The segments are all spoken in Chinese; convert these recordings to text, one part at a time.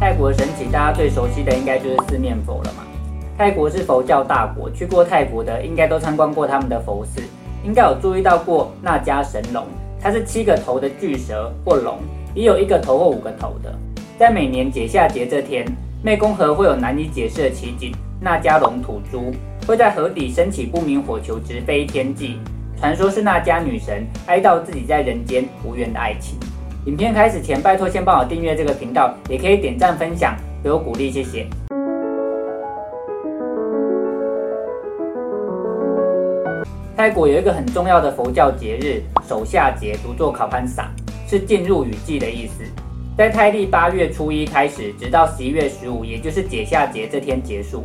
泰国的神祇，大家最熟悉的应该就是四面佛了嘛。泰国是佛教大国，去过泰国的应该都参观过他们的佛寺，应该有注意到过那迦神龙，它是七个头的巨蛇或龙，也有一个头或五个头的。在每年解夏节这天，湄公河会有难以解释的奇景，那迦龙吐珠会在河底升起不明火球，直飞天际。传说是那迦女神哀悼自己在人间无缘的爱情。影片开始前，拜托先帮我订阅这个频道，也可以点赞分享，给我鼓励，谢谢。泰国有一个很重要的佛教节日守夏节，读作考潘萨，是进入雨季的意思。在泰历八月初一开始，直到十一月十五，也就是解夏节这天结束。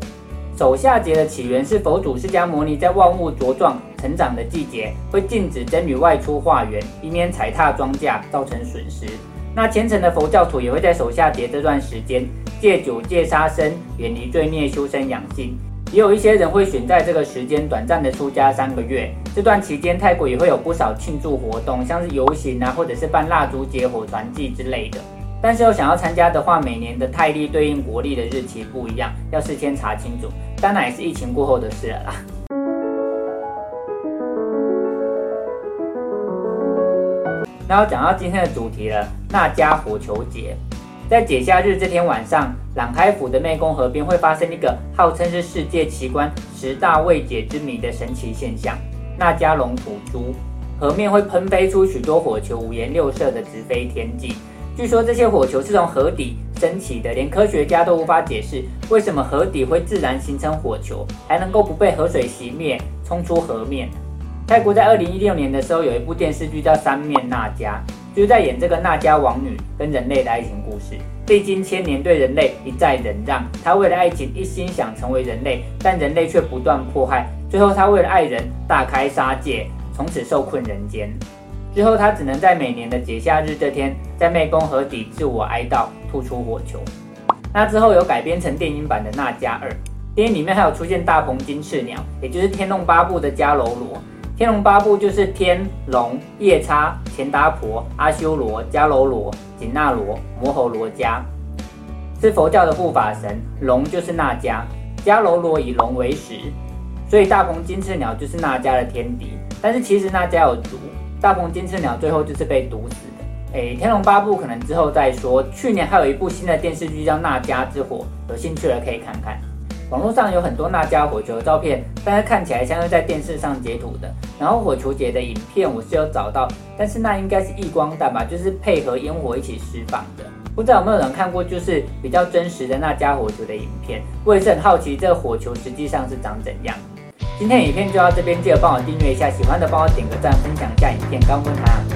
守夏节的起源是佛祖释迦牟尼在万物茁壮成长的季节，会禁止僧侣外出化缘，以免踩踏庄稼造成损失。那虔诚的佛教徒也会在守夏节这段时间戒酒戒杀生，远离罪孽，修身养性。也有一些人会选在这个时间短暂的出家三个月。这段期间，泰国也会有不少庆祝活动，像是游行啊，或者是办蜡烛节、火团祭之类的。但是要想要参加的话，每年的泰历对应国历的日期不一样，要事先查清楚。当然也是疫情过后的事了啦。然后讲到今天的主题了，那迦火球节，在解夏日这天晚上，朗开府的湄公河边会发生一个号称是世界奇观、十大未解之谜的神奇现象——那迦龙吐珠，河面会喷飞出许多火球，五颜六色的直飞天际。据说这些火球是从河底升起的，连科学家都无法解释为什么河底会自然形成火球，还能够不被河水熄灭，冲出河面。泰国在二零一六年的时候有一部电视剧叫《三面那迦》，就是在演这个那迦王女跟人类的爱情故事。历经千年对人类一再忍让，她为了爱情一心想成为人类，但人类却不断迫害，最后她为了爱人大开杀戒，从此受困人间。之后，她只能在每年的解夏日这天，在湄公河底自我哀悼，吐出火球。那之后有改编成电影版的《那迦二》，电影里面还有出现大鹏金翅鸟，也就是《天龙八部》的迦楼罗。《天龙八部》就是天龙、夜叉、钱达婆、阿修罗、迦楼罗、紧那罗、摩睺罗伽，是佛教的护法神。龙就是那迦，迦楼罗以龙为食，所以大鹏金翅鸟就是那迦的天敌。但是其实那迦有毒。大鹏金翅鸟最后就是被毒死的。诶，《天龙八部》可能之后再说。去年还有一部新的电视剧叫《那迦之火》，有兴趣的可以看看。网络上有很多那家火球的照片，但是看起来像是在电视上截图的。然后火球节的影片我是有找到，但是那应该是异光弹吧，就是配合烟火一起释放的。不知道有没有人看过，就是比较真实的那家火球的影片？我也是很好奇这个火球实际上是长怎样。今天影片就到这边，记得帮我订阅一下，喜欢的帮我点个赞，分享一下影片，刚问他。